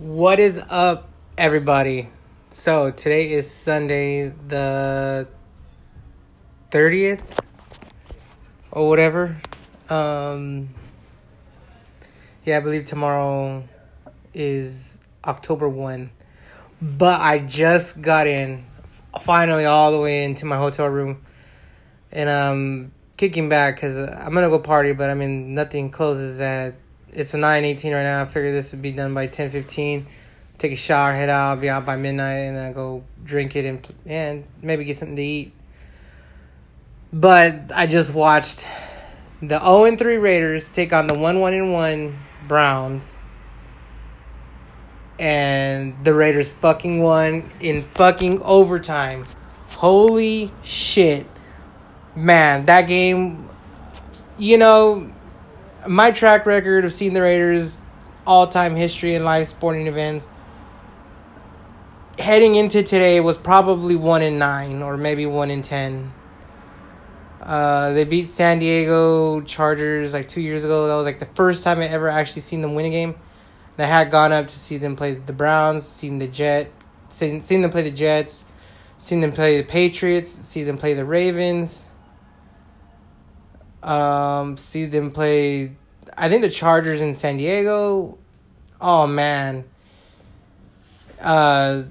What is up, everybody? So, today is Sunday, the 30th or whatever. Um, yeah, I believe tomorrow is October 1. But I just got in, finally, all the way into my hotel room. And I'm kicking back because I'm going to go party, but I mean, nothing closes at it's a nine eighteen right now. I figure this would be done by ten fifteen. Take a shower, head out, be out by midnight, and then go drink it and and maybe get something to eat. But I just watched the zero and three Raiders take on the one one and one Browns, and the Raiders fucking won in fucking overtime. Holy shit, man! That game, you know my track record of seeing the Raiders all time history in live sporting events heading into today was probably one in nine or maybe one in ten. Uh, they beat San Diego Chargers like two years ago. That was like the first time I ever actually seen them win a game. And I had gone up to see them play the Browns, seen the Jet, seen, seen them play the Jets, seen them play the Patriots, see them play the Ravens um, see them play. I think the Chargers in San Diego. Oh man. Uh.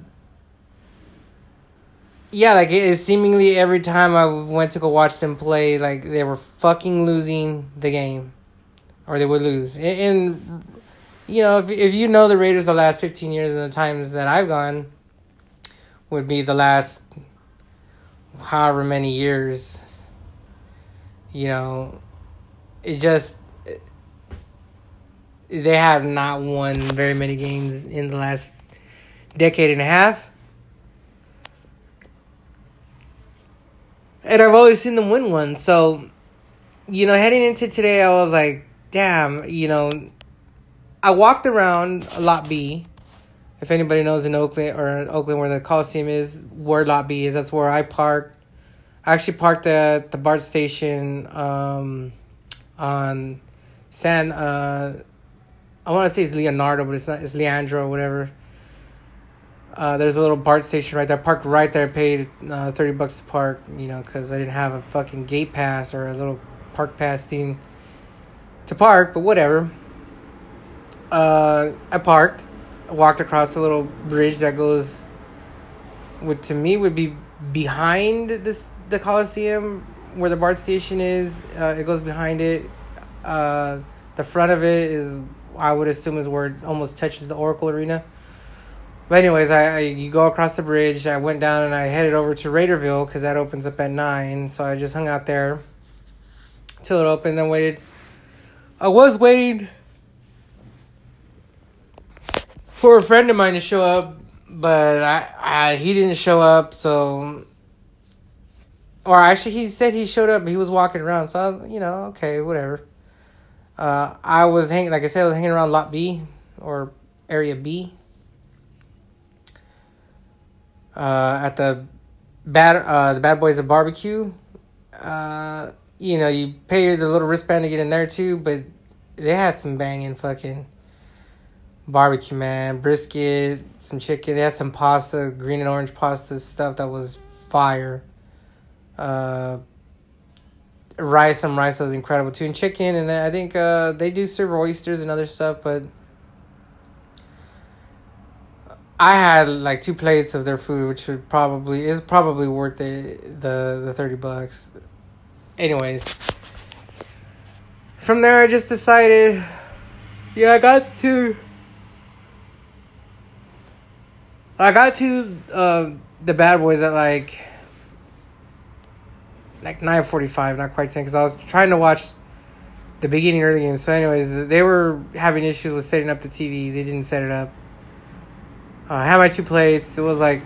Yeah, like it. seemingly every time I went to go watch them play, like they were fucking losing the game, or they would lose. And, and you know, if if you know the Raiders the last fifteen years and the times that I've gone, would be the last however many years you know, it just they have not won very many games in the last decade and a half. And I've always seen them win one. So, you know, heading into today, I was like, damn, you know, I walked around Lot B. If anybody knows in Oakland or Oakland where the Coliseum is, where Lot B is, that's where I parked I actually parked at the BART station um, on San. Uh, I want to say it's Leonardo, but it's not. It's Leandro or whatever. Uh, there's a little BART station right there. Parked right there. Paid uh, thirty bucks to park. You know, because I didn't have a fucking gate pass or a little park pass thing to park. But whatever. Uh, I parked. I walked across a little bridge that goes. What to me would be behind this the Coliseum where the BART station is. Uh, it goes behind it. Uh, the front of it is, I would assume, is where it almost touches the Oracle Arena. But anyways, I, I you go across the bridge. I went down and I headed over to Raiderville because that opens up at nine. So I just hung out there till it opened. and waited. I was waiting for a friend of mine to show up, but I, I he didn't show up. So or actually, he said he showed up. He was walking around, so you know, okay, whatever. Uh, I was hanging, like I said, I was hanging around Lot B or Area B. Uh, at the bad, uh, the Bad Boys of Barbecue. Uh, you know, you pay the little wristband to get in there too, but they had some banging fucking barbecue, man. Brisket, some chicken. They had some pasta, green and orange pasta stuff that was fire uh, rice. Some rice was incredible too, and chicken. And I think uh, they do serve oysters and other stuff, but I had like two plates of their food, which would probably is probably worth the the the thirty bucks. Anyways, from there I just decided, yeah, I got to. I got to uh, the bad boys at like like nine forty five, not quite ten, because I was trying to watch the beginning of the game. So, anyways, they were having issues with setting up the TV. They didn't set it up. Uh, I had my two plates. It was like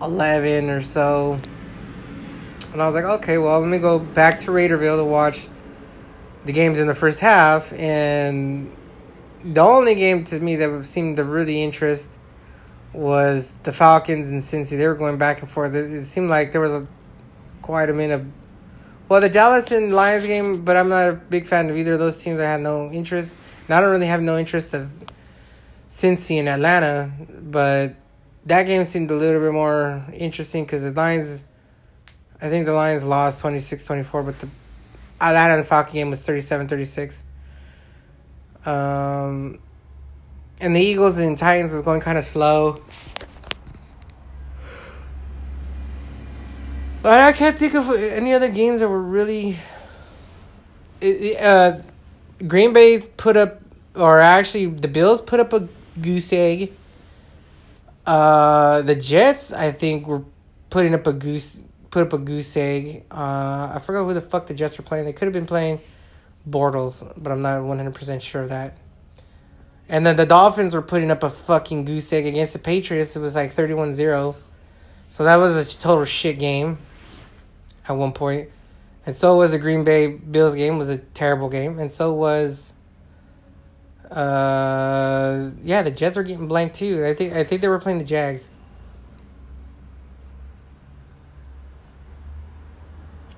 eleven or so, and I was like, okay, well, let me go back to Raiderville to watch the games in the first half. And the only game to me that seemed to really interest was the Falcons and Cincy. They were going back and forth. It seemed like there was a quite a bit of. Well, the Dallas and Lions game, but I'm not a big fan of either of those teams. I had no interest. And I don't really have no interest of Cincy and Atlanta, but that game seemed a little bit more interesting because the Lions, I think the Lions lost 26-24, but the Atlanta and Falcon game was 37-36. Um, and the Eagles and Titans was going kind of slow. I can't think of any other games that were really. Uh, Green Bay put up, or actually, the Bills put up a goose egg. Uh, the Jets, I think, were putting up a goose put up a goose egg. Uh, I forgot who the fuck the Jets were playing. They could have been playing Bortles, but I'm not 100% sure of that. And then the Dolphins were putting up a fucking goose egg against the Patriots. It was like 31 0. So that was a total shit game at one point. And so was the Green Bay Bills game was a terrible game. And so was uh yeah, the Jets were getting blanked too. I think I think they were playing the Jags.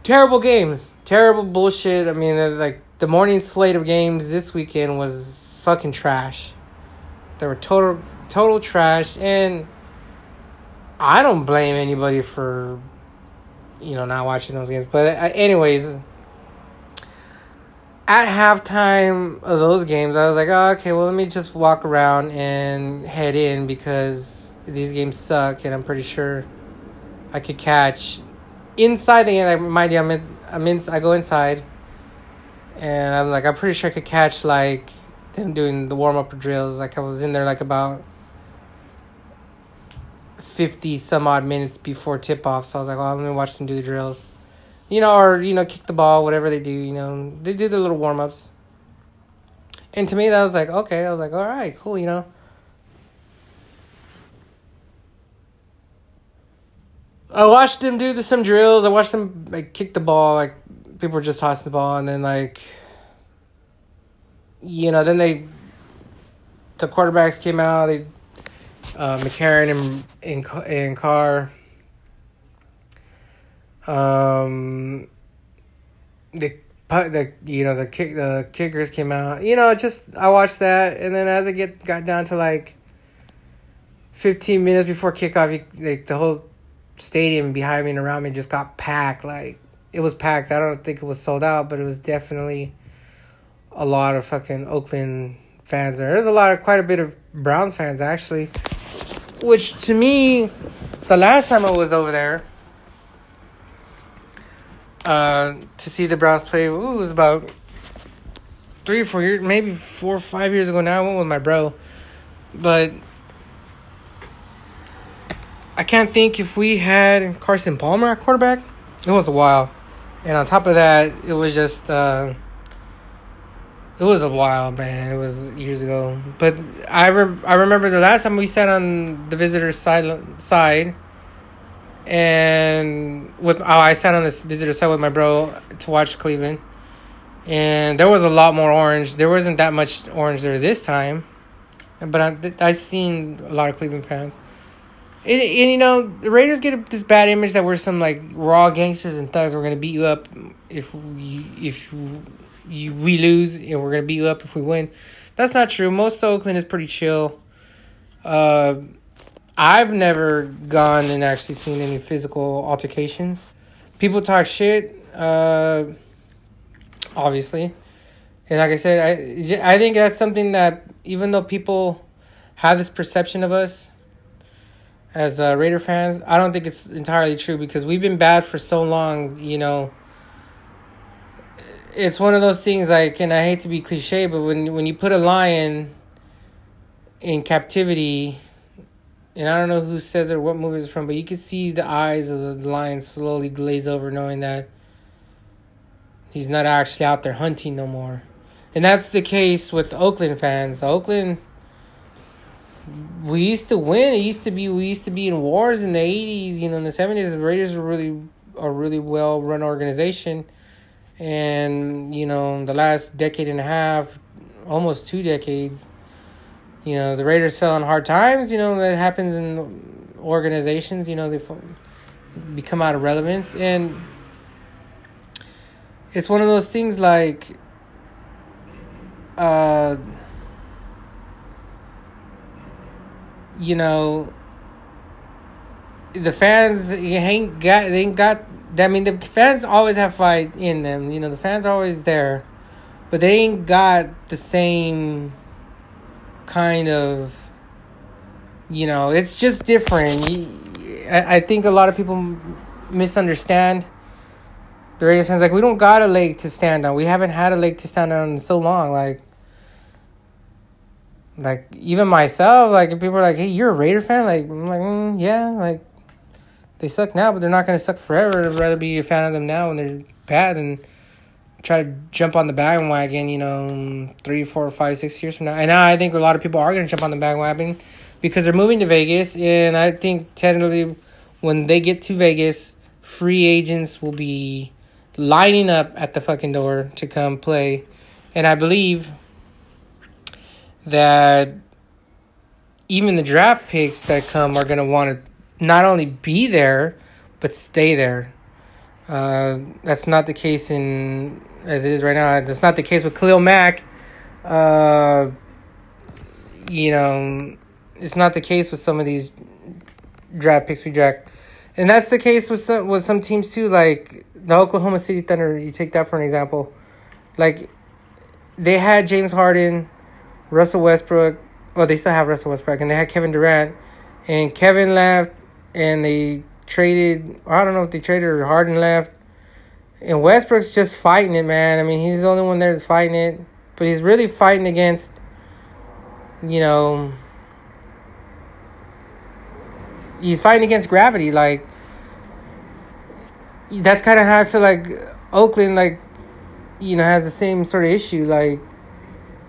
Terrible games. Terrible bullshit. I mean, like the morning slate of games this weekend was fucking trash. They were total total trash and I don't blame anybody for you know not watching those games. But uh, anyways, at halftime of those games, I was like, oh, okay, well let me just walk around and head in because these games suck, and I'm pretty sure I could catch inside the game. I mind you, I'm in, I'm in, I go inside, and I'm like, I'm pretty sure I could catch like them doing the warm up drills. Like I was in there like about fifty some odd minutes before tip off. So I was like, well, let me watch them do the drills. You know, or you know, kick the ball, whatever they do. You know, they do the little warm ups. And to me, that was like okay. I was like, all right, cool. You know. I watched them do the, some drills. I watched them like kick the ball. Like people were just tossing the ball, and then like you know, then they the quarterbacks came out. They uh, McCarron and and and Carr. Um, the the you know the kick the kickers came out. You know, just I watched that, and then as it get got down to like fifteen minutes before kickoff, you, like the whole stadium behind me and around me just got packed. Like it was packed. I don't think it was sold out, but it was definitely a lot of fucking Oakland fans there. There's a lot of quite a bit of Browns fans actually. Which to me, the last time I was over there uh, to see the Browns play, ooh, it was about three or four years, maybe four or five years ago now. I went with my bro. But I can't think if we had Carson Palmer at quarterback. It was a while. And on top of that, it was just uh, it was a while, man. It was years ago. But I re- I remember the last time we sat on the visitor's side side, and with oh, I sat on this visitor side with my bro to watch Cleveland, and there was a lot more orange. There wasn't that much orange there this time, but I I seen a lot of Cleveland fans. And, and you know the Raiders get this bad image that we're some like raw gangsters and thugs. We're gonna beat you up if if you, we lose and we're gonna beat you up if we win. That's not true. Most of Oakland is pretty chill. Uh, I've never gone and actually seen any physical altercations. People talk shit, uh, obviously, and like I said, I I think that's something that even though people have this perception of us as uh, Raider fans, I don't think it's entirely true because we've been bad for so long. You know, it's one of those things like, and I hate to be cliche, but when when you put a lion in captivity, and I don't know who says it or what movie it's from, but you can see the eyes of the lion slowly glaze over, knowing that he's not actually out there hunting no more. And that's the case with Oakland fans. Oakland, we used to win. It used to be we used to be in wars in the eighties. You know, in the seventies, the Raiders were really a really well run organization and you know the last decade and a half almost two decades you know the raiders fell on hard times you know that happens in organizations you know they become out of relevance. And it's one of those things like uh you know, the fans you ain't got they ain't got. I mean, the fans always have fight in them. You know, the fans are always there, but they ain't got the same kind of. You know, it's just different. I, I think a lot of people misunderstand the Raiders fans. Like, we don't got a leg to stand on. We haven't had a leg to stand on in so long. Like, like even myself, like people are like, "Hey, you're a Raider fan?" Like, I'm like, mm, yeah, like they suck now, but they're not gonna suck forever. I'd rather be a fan of them now when they're bad and try to jump on the bandwagon. You know, three, four, five, six years from now. And now I think a lot of people are gonna jump on the bandwagon because they're moving to Vegas, and I think technically when they get to Vegas, free agents will be lining up at the fucking door to come play, and I believe that even the draft picks that come are going to want to not only be there but stay there. Uh, that's not the case in as it is right now. That's not the case with Khalil Mack. Uh, you know, it's not the case with some of these draft picks we draft, and that's the case with some with some teams too. Like the Oklahoma City Thunder, you take that for an example. Like they had James Harden, Russell Westbrook. Well, they still have Russell Westbrook, and they had Kevin Durant, and Kevin left, and they traded. I don't know if they traded or Harden left, and Westbrook's just fighting it, man. I mean, he's the only one there that's fighting it, but he's really fighting against, you know, he's fighting against gravity. Like that's kind of how I feel like Oakland, like, you know, has the same sort of issue. Like,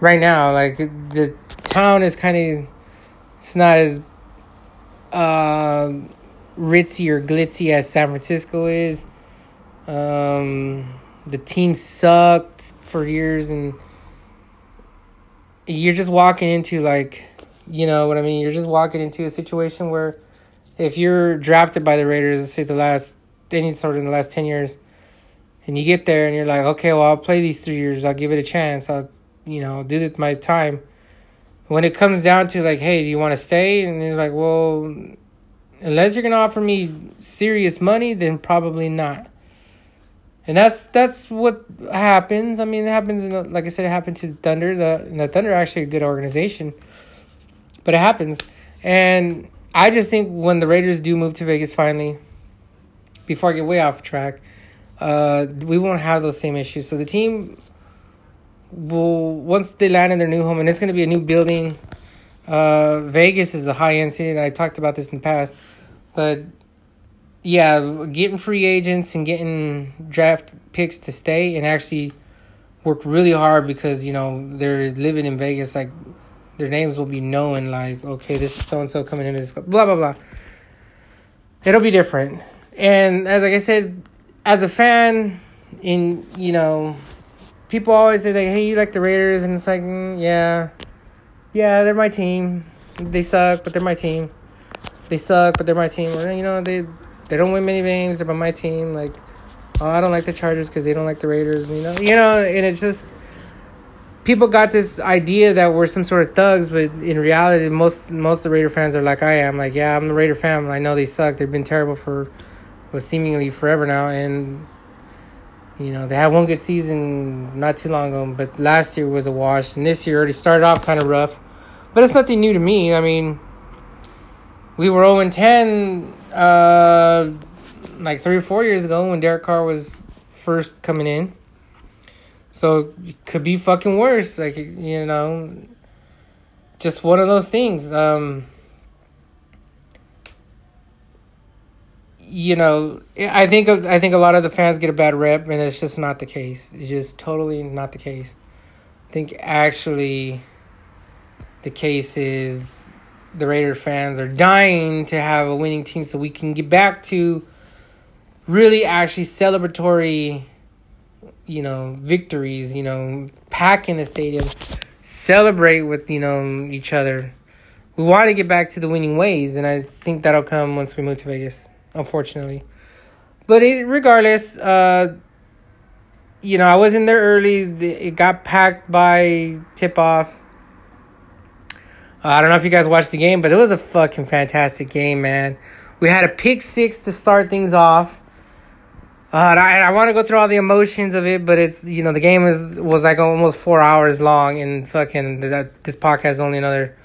right now. Like the town is kind of it's not as uh, ritzy or glitzy as San Francisco is. Um, the team sucked for years, and you're just walking into like, you know what I mean. You're just walking into a situation where, if you're drafted by the Raiders, say the last any sort of in the last ten years, and you get there and you're like, okay, well I'll play these three years. I'll give it a chance. I'll you know, do it my time. When it comes down to like, hey, do you want to stay? And you're like, well, unless you're gonna offer me serious money, then probably not. And that's that's what happens. I mean, it happens. The, like I said, it happened to Thunder. The the Thunder are actually a good organization, but it happens. And I just think when the Raiders do move to Vegas finally, before I get way off track, uh, we won't have those same issues. So the team will once they land in their new home, and it's going to be a new building. Uh, Vegas is a high end city, and I talked about this in the past, but yeah, getting free agents and getting draft picks to stay and actually work really hard because you know they're living in Vegas. Like their names will be known. Like okay, this is so and so coming into this. Blah blah blah. It'll be different, and as like I said, as a fan, in you know people always say like, "Hey, you like the Raiders?" and it's like, mm, yeah, yeah, they're my team. They suck, but they're my team. They suck, but they're my team. Or, you know, they they don't win many games, they're my team. Like, oh, I don't like the Chargers because they don't like the Raiders. You know, you know, and it's just people got this idea that we're some sort of thugs, but in reality, most most of the Raider fans are like I am. Like, yeah, I'm the Raider fan. I know they suck. They've been terrible for well, seemingly forever now, and you know, they had one good season not too long ago, but last year was a wash, and this year already started off kind of rough. But it's nothing new to me. I mean, we were 0 10 uh, like three or four years ago when Derek Carr was first coming in. So it could be fucking worse. Like, you know, just one of those things. Um, you know, I think I think a lot of the fans get a bad rep, and it's just not the case. It's just totally not the case. I think actually, the case is the Raider fans are dying to have a winning team, so we can get back to really actually celebratory, you know, victories. You know, pack in the stadium, celebrate with you know each other. We want to get back to the winning ways, and I think that'll come once we move to Vegas unfortunately. But it, regardless, uh, you know, I was in there early. It got packed by tip off. I don't know if you guys watched the game, but it was a fucking fantastic game, man. We had a pick six to start things off. Uh, and I, I want to go through all the emotions of it, but it's you know the game was was like almost four hours long, and fucking that this podcast is only another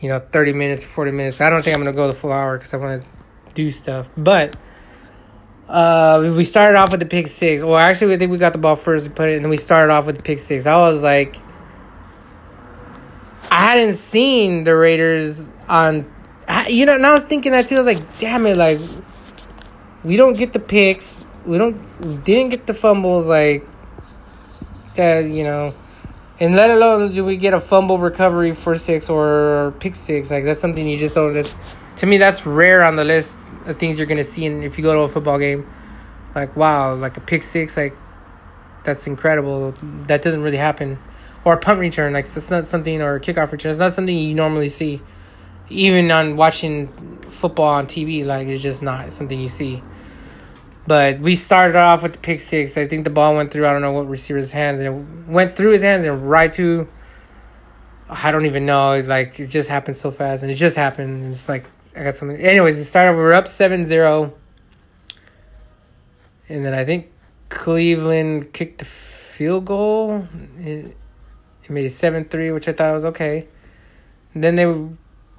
you know thirty minutes, forty minutes. I don't think I'm gonna go the full hour because I want to do stuff. But uh, we started off with the pick six. Well, actually, I think we got the ball first. We put it, and then we started off with the pick six. I was like, I hadn't seen the Raiders on. You know, and I was thinking that too. I was like, damn it, like we don't get the picks we don't we didn't get the fumbles like that, you know. And let alone do we get a fumble recovery for six or pick six. Like that's something you just don't that's, to me that's rare on the list of things you're gonna see and if you go to a football game. Like wow, like a pick six, like that's incredible. That doesn't really happen. Or a punt return, like it's not something or a kickoff return. It's not something you normally see. Even on watching football on TV, like it's just not something you see. But we started off with the pick six. I think the ball went through I don't know what receiver's hands and it went through his hands and right to I don't even know. Like it just happened so fast and it just happened. And it's like I got something. Anyways, it started. We are up 7-0. and then I think Cleveland kicked the field goal. It, made it seven three, which I thought was okay. And then they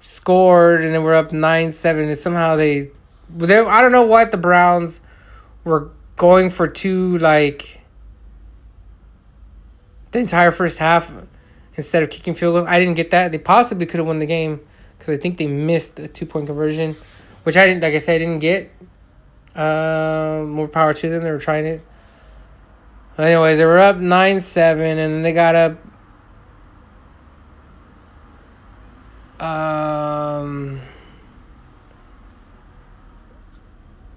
scored, and then we're up nine seven. And somehow they, they, I don't know what the Browns were going for two like the entire first half instead of kicking field goals. I didn't get that. They possibly could have won the game because I think they missed a two point conversion, which I didn't. Like I said, I didn't get. Uh, more power to them. They were trying it. Anyways, they were up nine seven, and they got up. Um.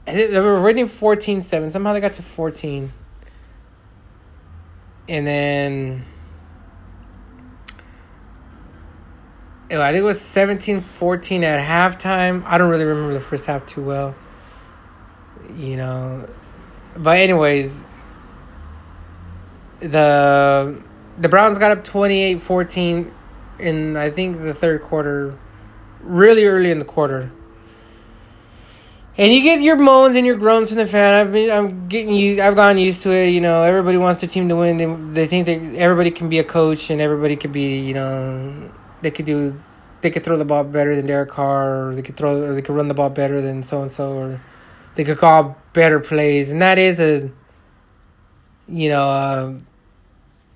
they were winning 14-7. Somehow they got to 14. And then I think it was 17-14 at halftime. I don't really remember the first half too well. You know, but anyways, the the Browns got up 28-14 in I think the third quarter, really early in the quarter. And you get your moans and your groans from the fan. I've been, I'm getting used. I've gotten used to it. You know, everybody wants their team to win. They, they think that everybody can be a coach and everybody could be, you know, they could do, they could throw the ball better than Derek Carr, or they could throw, or they could run the ball better than so and so, or they could call better plays. And that is a, you know, uh,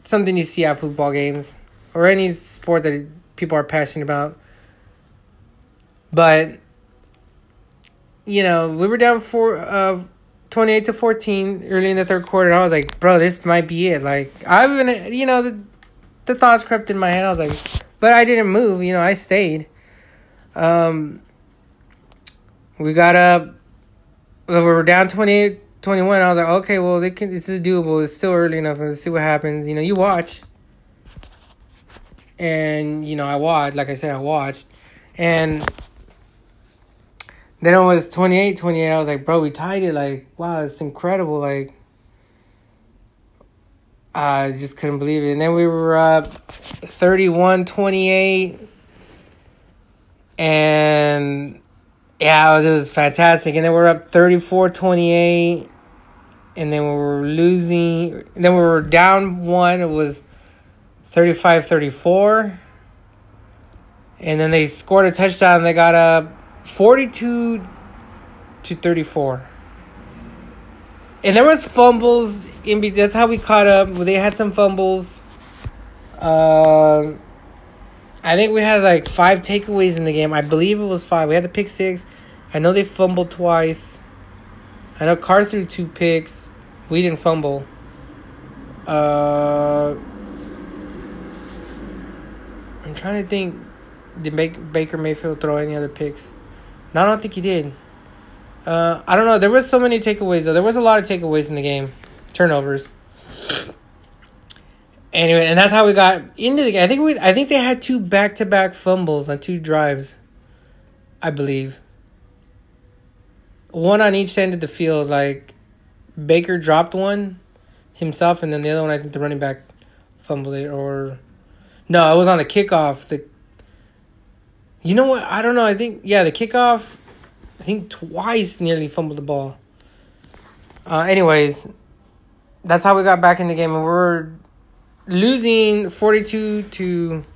something you see at football games or any sport that people are passionate about. But you know, we were down for uh, 28 to 14 early in the third quarter. And I was like, bro, this might be it. Like, I've been, you know, the, the thoughts crept in my head. I was like, but I didn't move. You know, I stayed. Um, we got up. We were down 28 21. I was like, okay, well, they can, this is doable. It's still early enough. Let's see what happens. You know, you watch. And, you know, I watched. Like I said, I watched. And then it was 28 28. I was like, bro, we tied it. Like, wow, it's incredible. Like, I just couldn't believe it. And then we were up 31 28. And yeah, it was fantastic. And then we are up 34 28. And then we were losing. Then we were down one. It was 35 34. And then they scored a touchdown. They got up 42 to 34. And there was fumbles in be- that's how we caught up. They had some fumbles. Uh, I think we had like five takeaways in the game. I believe it was five. We had the pick six. I know they fumbled twice. I know Carr threw two picks. We didn't fumble. Uh, I'm trying to think. Did Baker Mayfield throw any other picks? No, I don't think he did. Uh, I don't know. There was so many takeaways though. There was a lot of takeaways in the game, turnovers. Anyway, and that's how we got into the game. I think we, I think they had two back to back fumbles on two drives. I believe. One on each end of the field. Like Baker dropped one himself, and then the other one I think the running back fumbled it. Or no, it was on the kickoff. The You know what? I don't know. I think yeah, the kickoff. Think twice nearly fumbled the ball. Uh, anyways, that's how we got back in the game, and we're losing forty-two to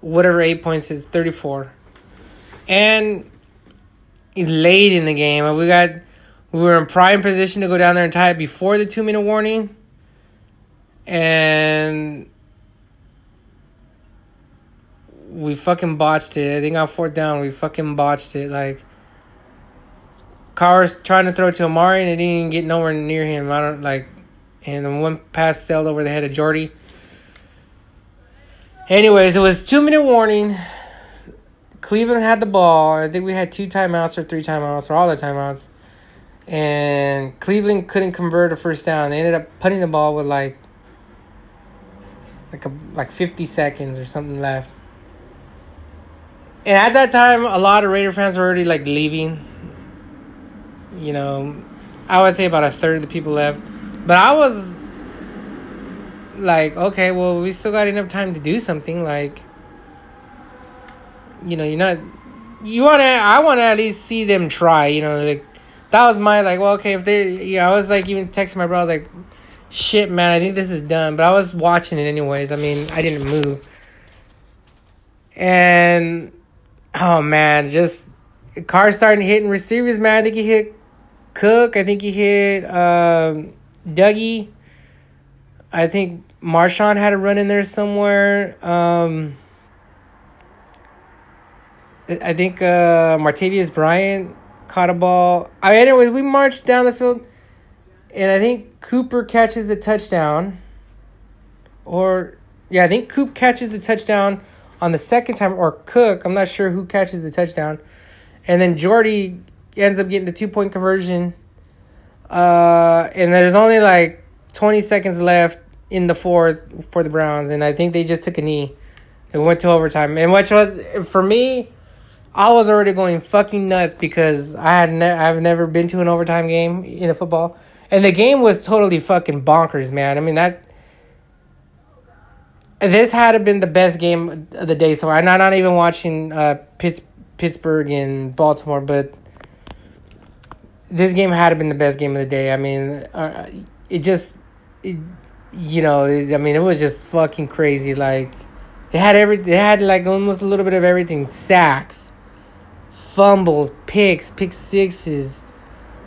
whatever eight points is thirty-four, and late in the game, we got we were in prime position to go down there and tie it before the two-minute warning, and we fucking botched it. I think on fourth down, we fucking botched it. Like, Carr's trying to throw to Amari and it didn't even get nowhere near him. I don't like, and the one pass sailed over the head of Jordy. Anyways, it was two minute warning. Cleveland had the ball. I think we had two timeouts or three timeouts or all the timeouts. And Cleveland couldn't convert a first down. They ended up putting the ball with like like a like 50 seconds or something left and at that time, a lot of Raider fans were already like leaving. You know, I would say about a third of the people left, but I was like, okay, well, we still got enough time to do something. Like, you know, you're not. You want to. I want to at least see them try. You know, like that was my like. Well, okay, if they. Yeah, I was like even texting my bro. I was like, shit, man, I think this is done. But I was watching it anyways. I mean, I didn't move. And oh man, just Carr starting hitting receivers, man. I think he hit Cook. I think he hit um, Dougie. I think Marshawn had a run in there somewhere. Um, I think uh, Martavis Bryant caught a ball. I mean, anyway, we marched down the field, and I think Cooper catches the touchdown. Or yeah, I think Coop catches the touchdown on the second time, or Cook, I'm not sure who catches the touchdown. And then Jordy ends up getting the two point conversion. Uh, and there's only like 20 seconds left in the fourth for the Browns. And I think they just took a knee. It went to overtime. And which was, for me, I was already going fucking nuts because I had ne- I've never been to an overtime game in a football. And the game was totally fucking bonkers, man. I mean, that this had been the best game of the day. So I'm not, not even watching uh, Pitts, Pittsburgh and Baltimore, but this game had been the best game of the day. I mean, uh, it just, it, you know, I mean, it was just fucking crazy. Like, it had every, it had like almost a little bit of everything: sacks, fumbles, picks, pick sixes,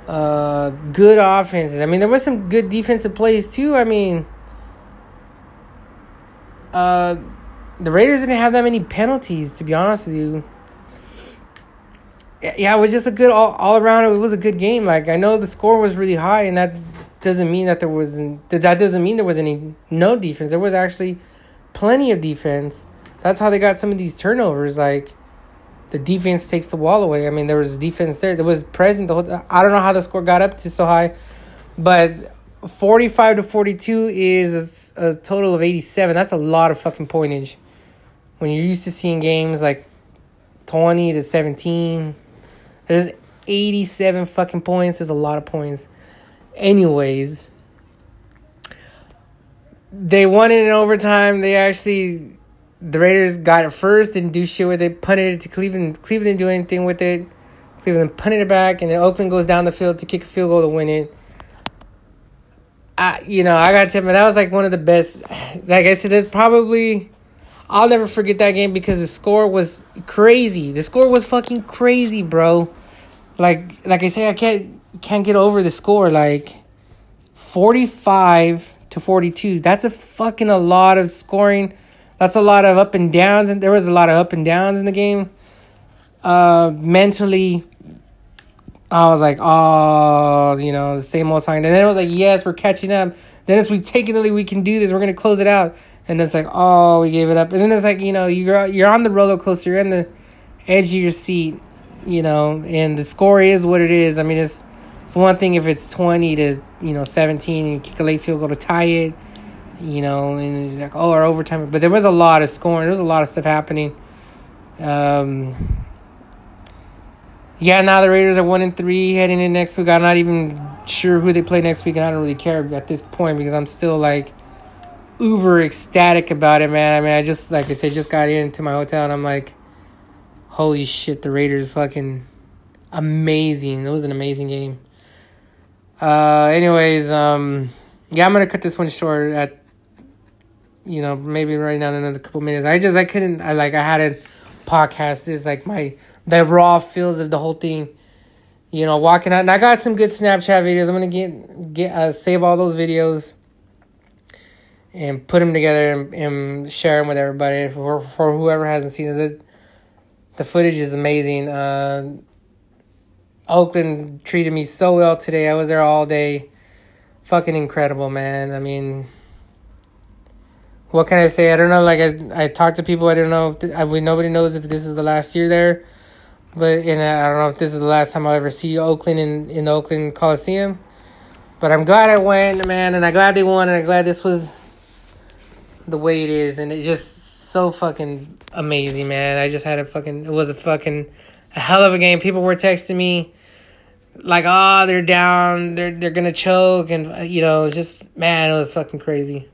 uh, good offenses. I mean, there was some good defensive plays too. I mean uh, the Raiders didn't have that many penalties, to be honest with you. Yeah, it was just a good all, all around. It was a good game. Like I know the score was really high, and that doesn't mean that there wasn't. That doesn't mean there was any no defense. There was actually plenty of defense. That's how they got some of these turnovers. Like the defense takes the wall away. I mean, there was defense there. There was present the whole. I don't know how the score got up to so high, but 45 to 42 is a, total of 87. That's a lot of fucking pointage. When you're used to seeing games like 20 to 17, there's 87 fucking points. There's a lot of points. Anyways, they won it in overtime. They actually, the Raiders got it first, didn't do shit with it, punted it to Cleveland. Cleveland didn't do anything with it. Cleveland punted it back, and then Oakland goes down the field to kick a field goal to win it. I, you know, I gotta tell you, that was like one of the best. Like I said, there's probably, I'll never forget that game because the score was crazy. The score was fucking crazy, bro. Like, like I say, I can't can't get over the score. Like, forty five to forty two. That's a fucking a lot of scoring. That's a lot of up and downs, and there was a lot of up and downs in the game. Uh, mentally, I was like, oh, you know, the same old song. And then it was like, yes, we're catching up. Then it's we taking the lead, we can do this. We're gonna close it out. And then it's like, oh, we gave it up. And then it's like, you know, you're you're on the roller coaster, you're in the edge of your seat, you know, and the score is what it is. I mean, it's it's one thing if it's twenty to you know seventeen and you kick a late field goal to tie it, you know, and like, oh, our overtime. But there was a lot of scoring. There was a lot of stuff happening. Um, yeah, now the Raiders are one and three heading in next week. I'm not even sure who they play next week, and I don't really care at this point because I'm still like, uber ecstatic about it, man. I mean, I just like I said, just got into my hotel and I'm like, holy shit, the Raiders fucking amazing. It was an amazing game. Uh, anyways, um, yeah, I'm gonna cut this one short at, you know, maybe right now in another couple minutes. I just I couldn't. I like I had a podcast. This like my the raw feels of the whole thing. You know, walking out, and I got some good Snapchat videos. I'm gonna get get uh, save all those videos and put them together and, and share them with everybody for for whoever hasn't seen it. The, the footage is amazing. Uh, Oakland treated me so well today. I was there all day. Fucking incredible, man. I mean, what can I say? I don't know. Like I, I talked to people. I don't know. If th- I, we, nobody knows if this is the last year there, but and uh, I don't know if this is the last time I'll ever see Oakland in in the Oakland Coliseum. But I'm glad I went, man, and I'm glad they won, and I'm glad this was the way it is, and it just so fucking amazing, man. I just had a fucking. It was a fucking a hell of a game. People were texting me like, "Oh, they're down. They're they're gonna choke," and uh, you know, just man, it was fucking crazy.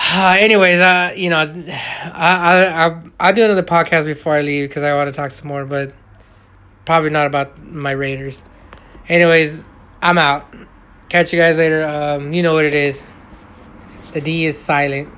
Uh, anyways, uh, you know, I I I I'll do another podcast before I leave because I want to talk some more, but probably not about my Raiders. Anyways, I'm out. Catch you guys later. Um, you know what it is. The D is silent.